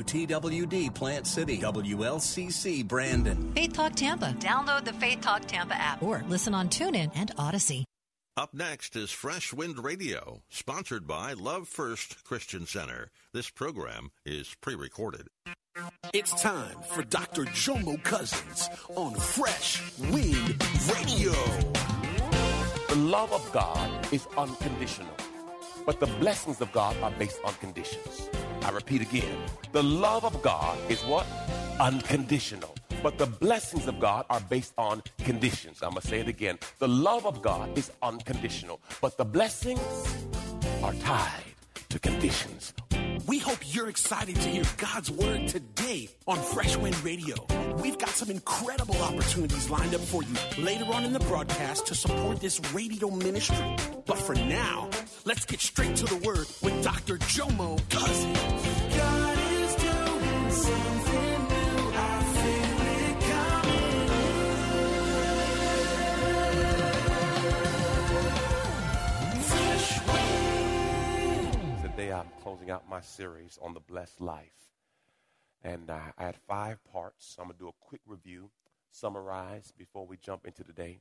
WTWD Plant City, WLCC Brandon. Faith Talk Tampa. Download the Faith Talk Tampa app or listen on TuneIn and Odyssey. Up next is Fresh Wind Radio, sponsored by Love First Christian Center. This program is pre recorded. It's time for Dr. Jomo Cousins on Fresh Wind Radio. The love of God is unconditional, but the blessings of God are based on conditions. I repeat again the love of God is what? Unconditional. But the blessings of God are based on conditions. I'm going to say it again. The love of God is unconditional, but the blessings are tied to conditions. We hope you're excited to hear God's word today on Fresh Wind Radio. We've got some incredible opportunities lined up for you later on in the broadcast to support this radio ministry. But for now, let's get straight to the word with Dr. Jomo Cousins. God is doing something new. I feel it coming. Fresh Wind. Today I'm closing out my series on the blessed life. And uh, I had five parts. I'm going to do a quick review, summarize before we jump into the day.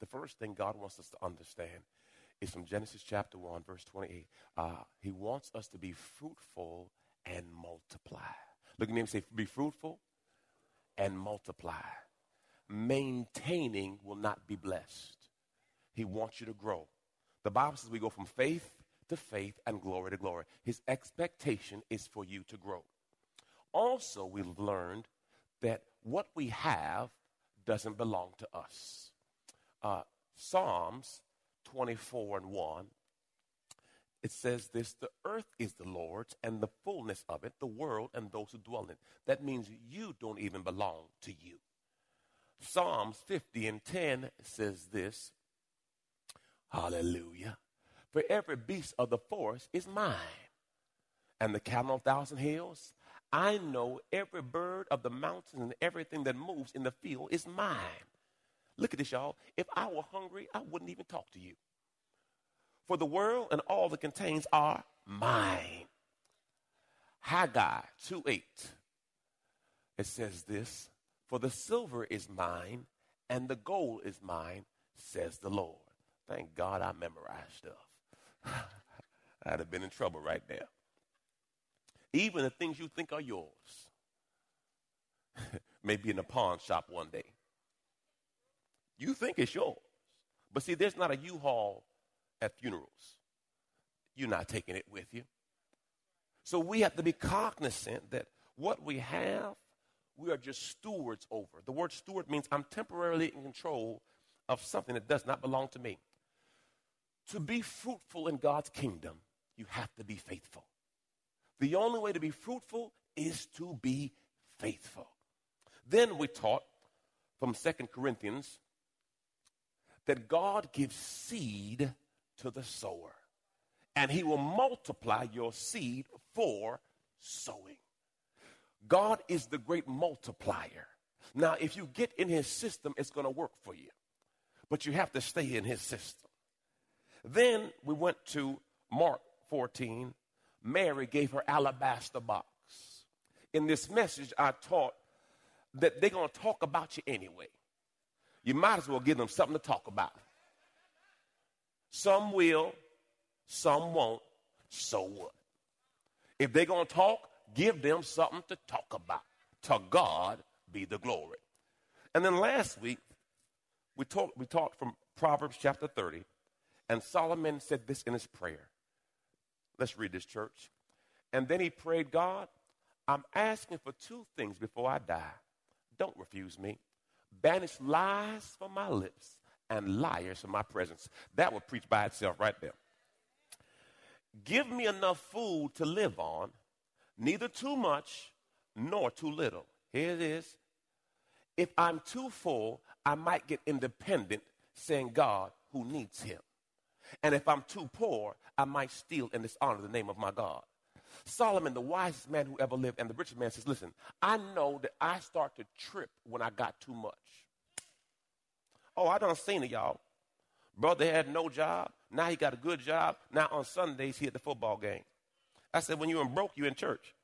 The first thing God wants us to understand is from Genesis chapter 1, verse 28. Uh, he wants us to be fruitful and multiply. Look at me and say, be fruitful and multiply. Maintaining will not be blessed. He wants you to grow. The Bible says we go from faith to faith and glory to glory. His expectation is for you to grow. Also, we've learned that what we have doesn't belong to us. Uh, Psalms 24 and 1, it says this The earth is the Lord's and the fullness of it, the world and those who dwell in it. That means you don't even belong to you. Psalms 50 and 10 says this Hallelujah. For every beast of the forest is mine, and the cattle on thousand hills. I know every bird of the mountains and everything that moves in the field is mine. Look at this, y'all. If I were hungry, I wouldn't even talk to you. For the world and all that contains are mine. Haggai 2 8. It says this For the silver is mine and the gold is mine, says the Lord. Thank God I memorized stuff. I'd have been in trouble right there. Even the things you think are yours may be in a pawn shop one day. You think it's yours. But see, there's not a U-Haul at funerals. You're not taking it with you. So we have to be cognizant that what we have, we are just stewards over. The word steward means I'm temporarily in control of something that does not belong to me. To be fruitful in God's kingdom, you have to be faithful. The only way to be fruitful is to be faithful. Then we taught from Second Corinthians that God gives seed to the sower, and he will multiply your seed for sowing. God is the great multiplier. Now, if you get in his system, it's going to work for you, but you have to stay in his system. Then we went to Mark 14. Mary gave her alabaster box. In this message, I taught that they're going to talk about you anyway. You might as well give them something to talk about. Some will, some won't. So what? If they're going to talk, give them something to talk about. To God be the glory. And then last week, we talked, we talked from Proverbs chapter 30, and Solomon said this in his prayer. Let's read this, church. And then he prayed, God, I'm asking for two things before I die. Don't refuse me. Banish lies from my lips and liars from my presence. That would preach by itself right there. Give me enough food to live on, neither too much nor too little. Here it is. If I'm too full, I might get independent, saying God who needs him. And if I'm too poor, I might steal and dishonor the name of my God. Solomon, the wisest man who ever lived, and the richest man says, Listen, I know that I start to trip when I got too much. Oh, I done seen it, y'all. Brother had no job. Now he got a good job. Now on Sundays, he at the football game. I said, when you in broke, you in church.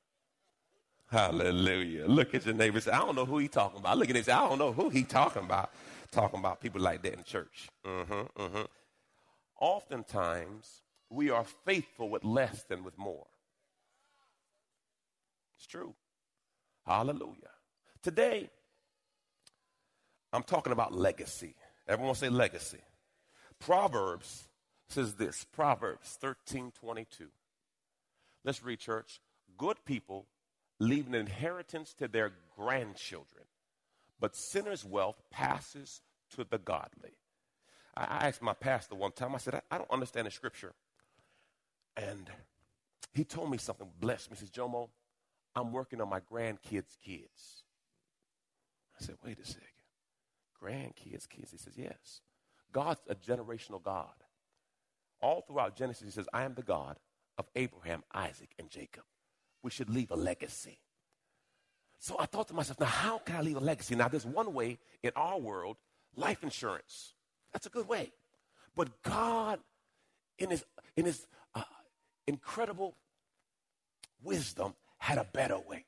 Hallelujah. Look at your neighbor say, I don't know who he talking about. Look at say, I don't know who he talking about. Talking about people like that in church. Mm-hmm, mm-hmm. Oftentimes, we are faithful with less than with more. It's true. Hallelujah. Today, I'm talking about legacy. Everyone say legacy. Proverbs says this Proverbs 13 22. Let's read, church. Good people leave an inheritance to their grandchildren, but sinners' wealth passes to the godly. I, asked my pastor one time, I said, I, I, don't understand the scripture. And he told me something, blessed me. He says, Jomo, I'm working on my grandkids' kids. I said, wait a second. Grandkids' kids? He says, yes. God's a generational God. All throughout Genesis, he says, I am the God of Abraham, Isaac, and Jacob. We should leave a legacy. So I thought to myself, now how can I leave a legacy? Now, there's one way in our world life insurance. That's a good way. But God, in his, in his uh, incredible wisdom, had a better way.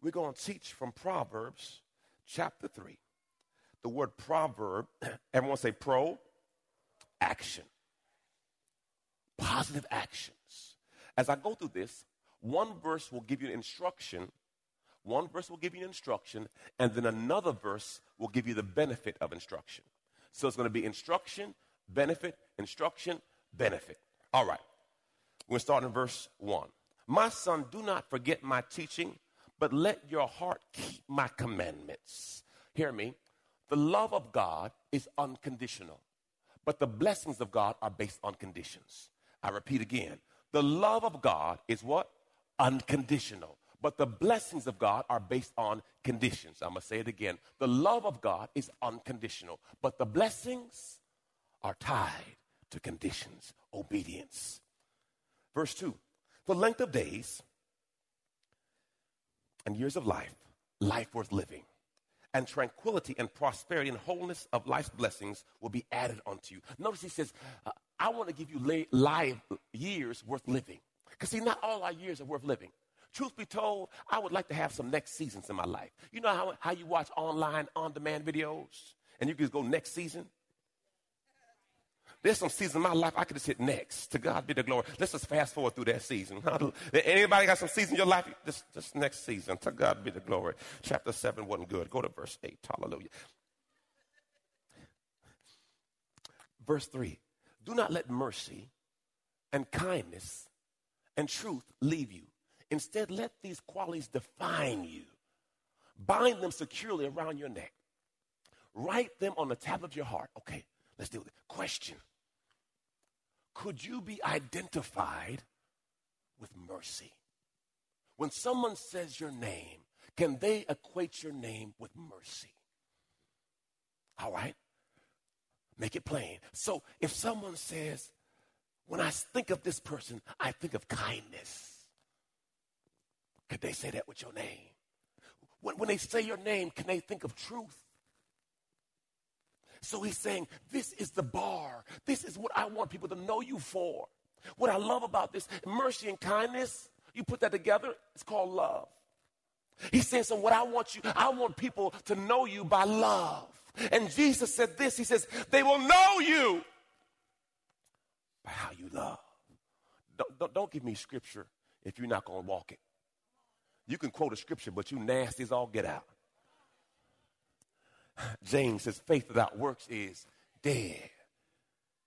We're going to teach from Proverbs chapter 3. The word proverb, everyone say pro, action. Positive actions. As I go through this, one verse will give you an instruction, one verse will give you an instruction, and then another verse will give you the benefit of instruction. So it's going to be instruction, benefit, instruction, benefit. All right. We're to start in verse 1. My son, do not forget my teaching, but let your heart keep my commandments. Hear me. The love of God is unconditional, but the blessings of God are based on conditions. I repeat again. The love of God is what? Unconditional. But the blessings of God are based on conditions. I'm going to say it again. The love of God is unconditional, but the blessings are tied to conditions, obedience. Verse 2 the length of days and years of life, life worth living, and tranquility and prosperity and wholeness of life's blessings will be added unto you. Notice he says, uh, I want to give you life years worth living. Because see, not all our years are worth living. Truth be told, I would like to have some next seasons in my life. You know how, how you watch online on demand videos and you can go next season? There's some seasons in my life I could just hit next. To God be the glory. Let's just fast forward through that season. Anybody got some season in your life? Just, just next season. To God be the glory. Chapter 7 wasn't good. Go to verse 8. Hallelujah. Verse 3 Do not let mercy and kindness and truth leave you. Instead, let these qualities define you. Bind them securely around your neck. Write them on the tablet of your heart. Okay, let's deal with it. Question could you be identified with mercy? When someone says your name, can they equate your name with mercy? All right? Make it plain. So if someone says, when I think of this person, I think of kindness, could they say that with your name? When, when they say your name, can they think of truth? So he's saying, This is the bar. This is what I want people to know you for. What I love about this mercy and kindness, you put that together, it's called love. He's saying, So what I want you, I want people to know you by love. And Jesus said this He says, They will know you by how you love. Don't, don't, don't give me scripture if you're not going to walk it. You can quote a scripture, but you nasty as all get out. James says faith without works is dead.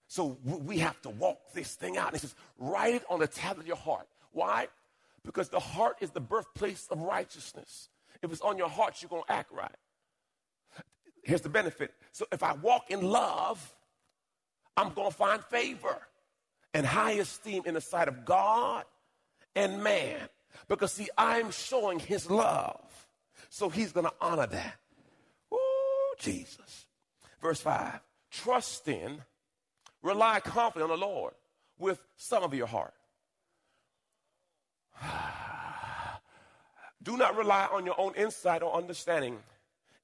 So we have to walk this thing out. He says, write it on the tablet of your heart. Why? Because the heart is the birthplace of righteousness. If it's on your heart, you're going to act right. Here's the benefit. So if I walk in love, I'm going to find favor and high esteem in the sight of God and man. Because, see, I'm showing his love. So he's going to honor that. Jesus. Verse 5 Trust in, rely confidently on the Lord with some of your heart. Do not rely on your own insight or understanding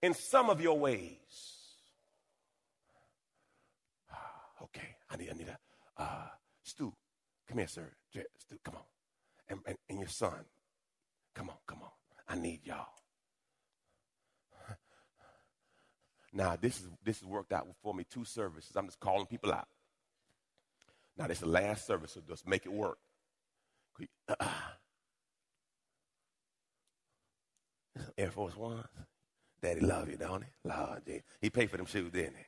in some of your ways. Okay, I need, I need a, uh, Stu, come here, sir. Stu, come on. And, and, and your son, come on, come on. I need y'all. Now, this is this has worked out for me two services. I'm just calling people out. Now, this is the last service, so just make it work. Air Force Ones. Daddy love you, don't he? Lord, he paid for them shoes, didn't he?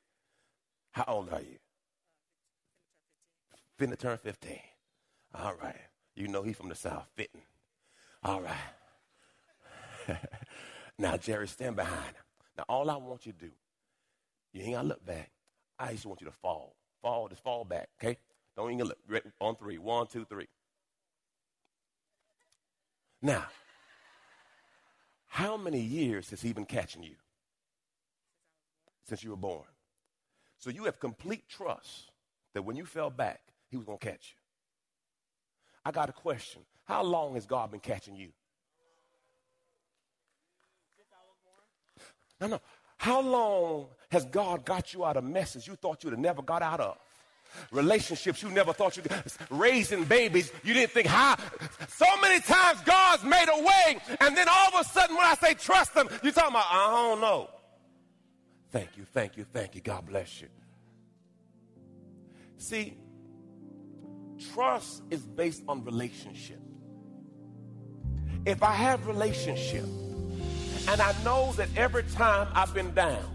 How old are you? Finna turn 15. All right. You know he's from the South, fitting. All right. now, Jerry, stand behind him. Now, all I want you to do, you ain't got to look back. I just want you to fall. Fall, just fall back, okay? Don't even look. On three. One, two, three. Now, how many years has he been catching you? Since you were born. So you have complete trust that when you fell back, he was to catch you. I got a question. How long has God been catching you? No, no. How long has God got you out of messes you thought you'd have never got out of? relationships you never thought you could, raising babies you didn't think how. So many times God's made a way, and then all of a sudden when I say trust Him, you're talking about, I don't know. Thank you, thank you, thank you. God bless you. See, trust is based on relationship. If I have relationship, and I know that every time I've been down,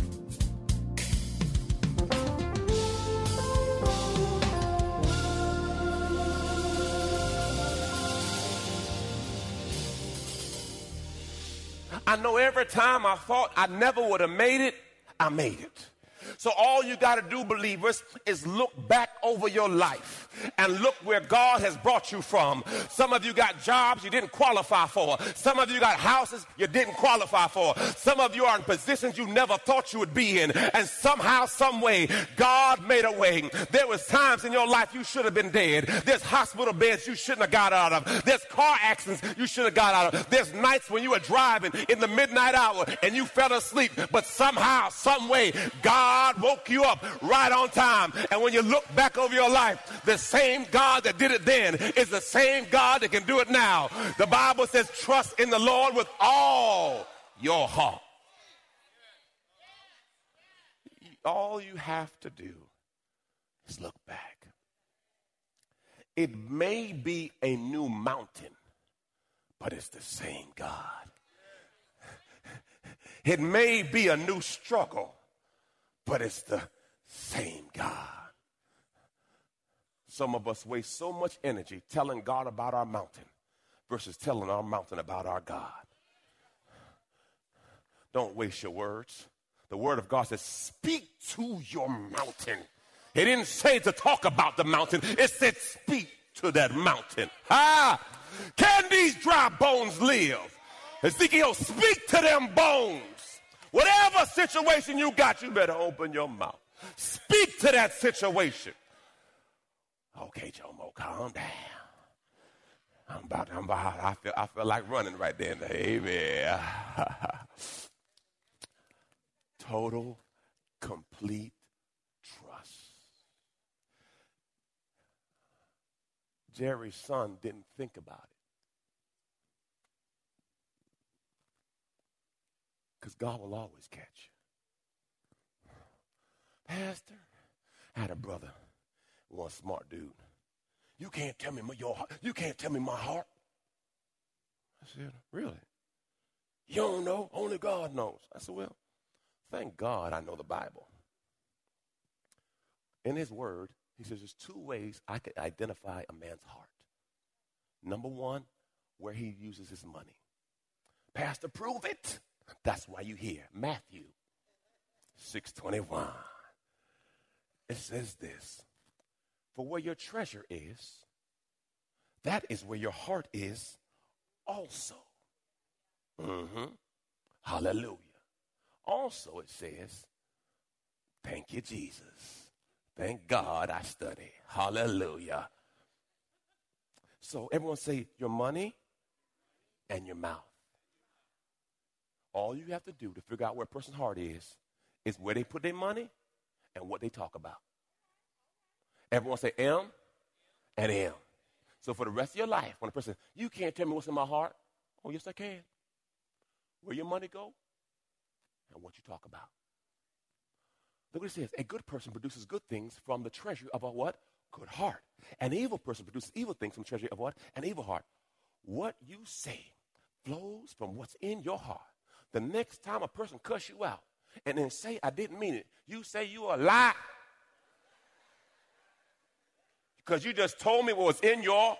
I know every time I thought I never would have made it, I made it. So all you got to do, believers, is look back over your life and look where God has brought you from. Some of you got jobs you didn't qualify for. Some of you got houses you didn't qualify for. Some of you are in positions you never thought you would be in. And somehow, some way, God made a way. There was times in your life you should have been dead. There's hospital beds you shouldn't have got out of. There's car accidents you should have got out of. There's nights when you were driving in the midnight hour and you fell asleep. But somehow, some way, God woke you up right on time. And when you look back over your life, the same God that did it then is the same God that can do it now. The Bible says, trust in the Lord with all your heart. All you have to do is look back. It may be a new mountain, but it's the same God. It may be a new struggle, but it's the same God. Some of us waste so much energy telling God about our mountain versus telling our mountain about our God. Don't waste your words. The word of God says, Speak to your mountain. It didn't say to talk about the mountain, it said, Speak to that mountain. Ah, can these dry bones live? Ezekiel, speak to them bones. Whatever situation you got, you better open your mouth. Speak to that situation. Okay, Jomo, calm down. I'm about, I'm about, I feel, I feel like running right there. in the Amen. Total, complete trust. Jerry's son didn't think about it. Because God will always catch you. Pastor, I had a brother, one smart dude. You can't tell me my, your heart. You can't tell me my heart. I said, really? You don't know? Only God knows. I said, well, thank God I know the Bible. In his word, he says there's two ways I can identify a man's heart. Number one, where he uses his money. Pastor, prove it. That's why you hear Matthew 621. It says this For where your treasure is, that is where your heart is also. Mm-hmm. Hallelujah. Also, it says, Thank you, Jesus. Thank God I study. Hallelujah. So, everyone say, Your money and your mouth. All you have to do to figure out where a person's heart is, is where they put their money and what they talk about. Everyone say M and M. So for the rest of your life, when a person, you can't tell me what's in my heart. Oh, yes, I can. Where your money go and what you talk about. Look what it says. A good person produces good things from the treasure of a what? Good heart. An evil person produces evil things from the treasure of what? An evil heart. What you say flows from what's in your heart. The next time a person cuss you out and then say, I didn't mean it, you say you a lie. Because you just told me what was in your.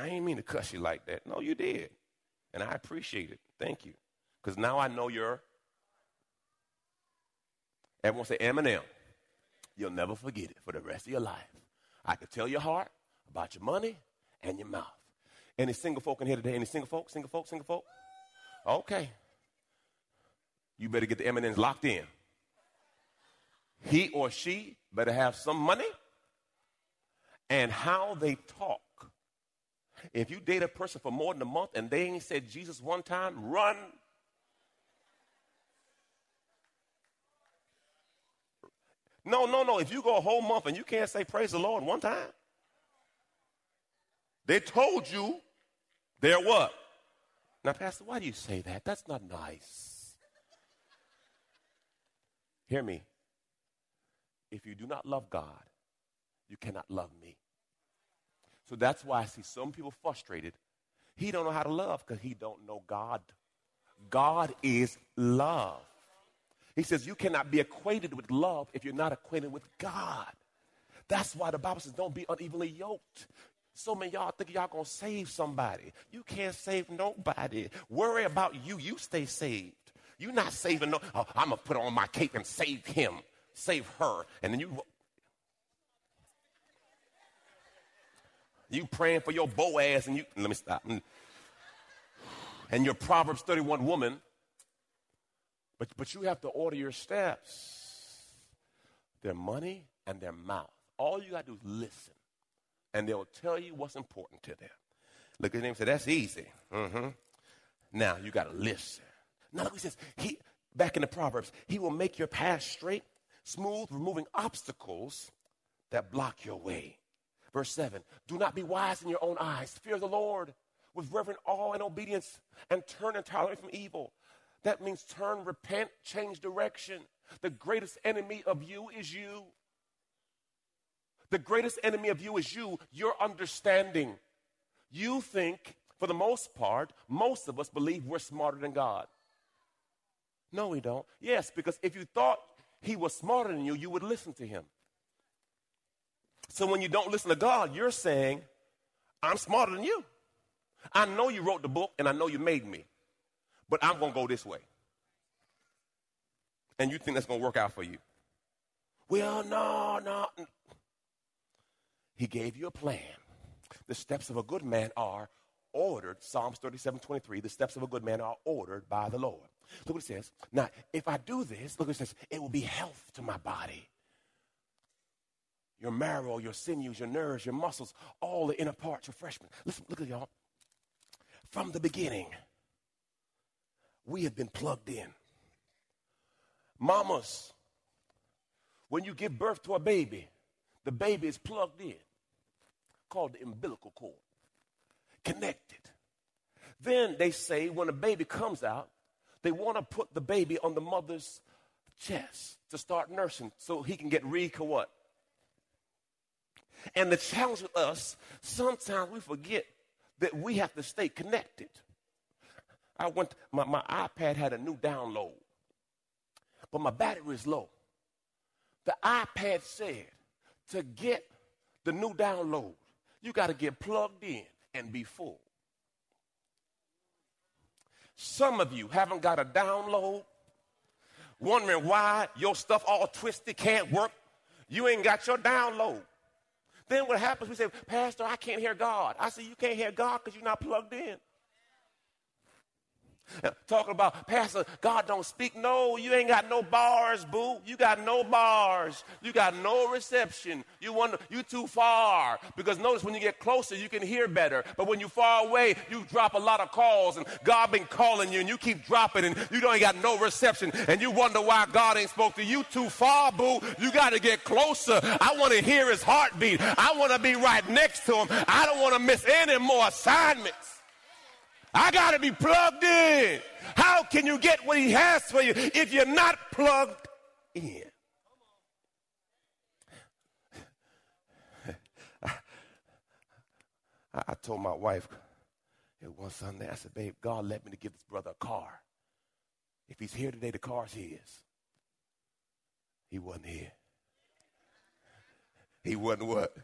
I ain't mean to cuss you like that. No, you did. And I appreciate it. Thank you. Because now I know you're. Everyone say M and M. You'll never forget it for the rest of your life. I can tell your heart about your money and your mouth. Any single folk in here today? Any single folk? Single folk? Single folk? Okay. You better get the M&Ms locked in. He or she better have some money and how they talk. If you date a person for more than a month and they ain't said Jesus one time, run. No, no, no. If you go a whole month and you can't say praise the Lord one time, they told you they're what? Now, Pastor, why do you say that? That's not nice. Hear me. If you do not love God, you cannot love me. So that's why I see some people frustrated. He don't know how to love because he don't know God. God is love. He says you cannot be acquainted with love if you're not acquainted with God. That's why the Bible says don't be unevenly yoked. So many y'all think y'all gonna save somebody. You can't save nobody. Worry about you. You stay saved. You're not saving no. Oh, I'm gonna put on my cape and save him, save her, and then you. You praying for your Boaz, and you let me stop. And your Proverbs 31 woman, but but you have to order your steps. Their money and their mouth. All you gotta do is listen and they'll tell you what's important to them. Look at him and say, That's easy. Mm-hmm. Now you got to listen. Now look, he says, he, back in the Proverbs, He will make your path straight, smooth, removing obstacles that block your way. Verse 7 Do not be wise in your own eyes. Fear the Lord with reverent awe and obedience, and turn entirely from evil. That means turn, repent, change direction. The greatest enemy of you is you. The greatest enemy of you is you, your understanding. You think For the most part, most of us believe we're smarter than God. No, we don't. Yes, because if you thought he was smarter than you, you would listen to him. So when you don't listen to God, you're saying, I'm smarter than you. I know you wrote the book and I know you made me, but I'm going to go this way. And you think that's going to work out for you. Well, no, no. He gave you a plan. The steps of a good man are ordered. Psalms 37 23. The steps of a good man are ordered by the Lord. Look what it says. Now, if I do this, look what it says, it will be health to my body. Your marrow, your sinews, your nerves, your muscles, all the inner parts, refreshment. Listen, look at y'all. From the beginning, we have been plugged in. Mamas, when you give birth to a baby, the baby is plugged in, called the umbilical cord, connected. Then they say when a baby comes out, they want to put the baby on the mother's chest to start nursing so he can get re what? And the challenge with us, sometimes we forget that we have to stay connected. I went, my, my iPad had a new download, but my battery is low. The iPad said to get the new download, you got to get plugged in and be full. Some of you haven't got a download, wondering why your stuff all twisted can't work. You ain't got your download. Then what happens? We say, Pastor, I can't hear God. I say, You can't hear God because you're not plugged in. Talking about, Pastor, God don't speak. No, you ain't got no bars, boo. You got no bars. You got no reception. You wonder, you too far. Because notice when you get closer, you can hear better. But when you're far away, you drop a lot of calls and God been calling you and you keep dropping and you don't got no reception and you wonder why God ain't spoke to you too far, boo. You got to get closer. I want to hear his heartbeat. I want to be right next to him. I don't want to miss any more assignments. I got to be plugged in. How can you get what he has for you if you're not plugged in? I, I told my wife one Sunday, I said, babe, God led me to give this brother a car. If he's here today, the car's his. He wasn't here. He wasn't what?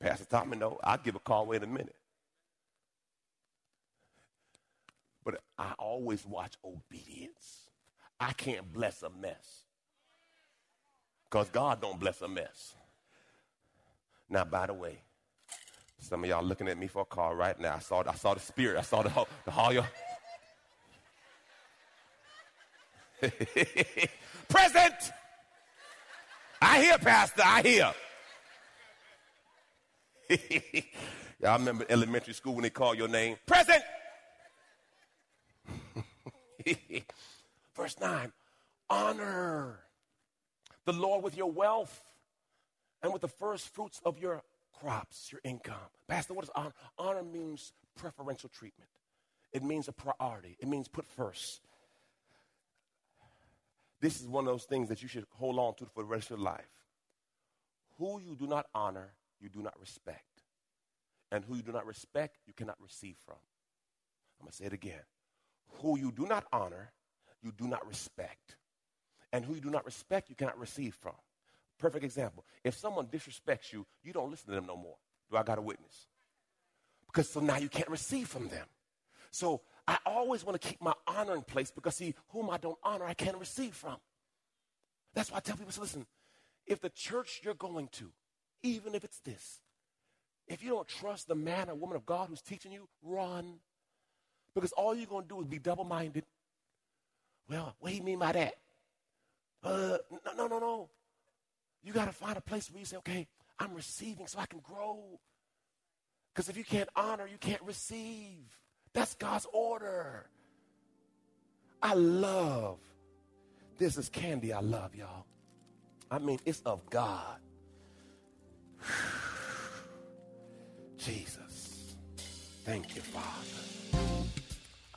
Pastor Tommy, no, I'll give a car away in a minute. But I always watch obedience. I can't bless a mess. Because God don't bless a mess. Now, by the way, some of y'all looking at me for a car right now. I saw, I saw the spirit. I saw the, the hall. Present. I hear, Pastor. I hear. y'all remember elementary school when they call your name? Present. Verse 9 honor the Lord with your wealth and with the first fruits of your crops, your income. Pastor, what is honor? Honor means preferential treatment, it means a priority, it means put first. This is one of those things that you should hold on to for the rest of your life. Who you do not honor, you do not respect. And who you do not respect, you cannot receive from. I'm going to say it again who you do not honor, you do not respect. And who you do not respect, you cannot receive from. Perfect example. If someone disrespects you, you don't listen to them no more. Do I got a witness? Because so now you can't receive from them. So I always want to keep my honor in place because see, whom I don't honor, I can't receive from. That's why I tell people, so listen, if the church you're going to, even if it's this, if you don't trust the man or woman of God who's teaching you, run. Because all you're going to do is be double minded. Well, what do you mean by that? Uh, no, no, no, no. You got to find a place where you say, okay, I'm receiving so I can grow. Because if you can't honor, you can't receive. That's God's order. I love. This is candy I love, y'all. I mean, it's of God. Jesus. Thank you, Father.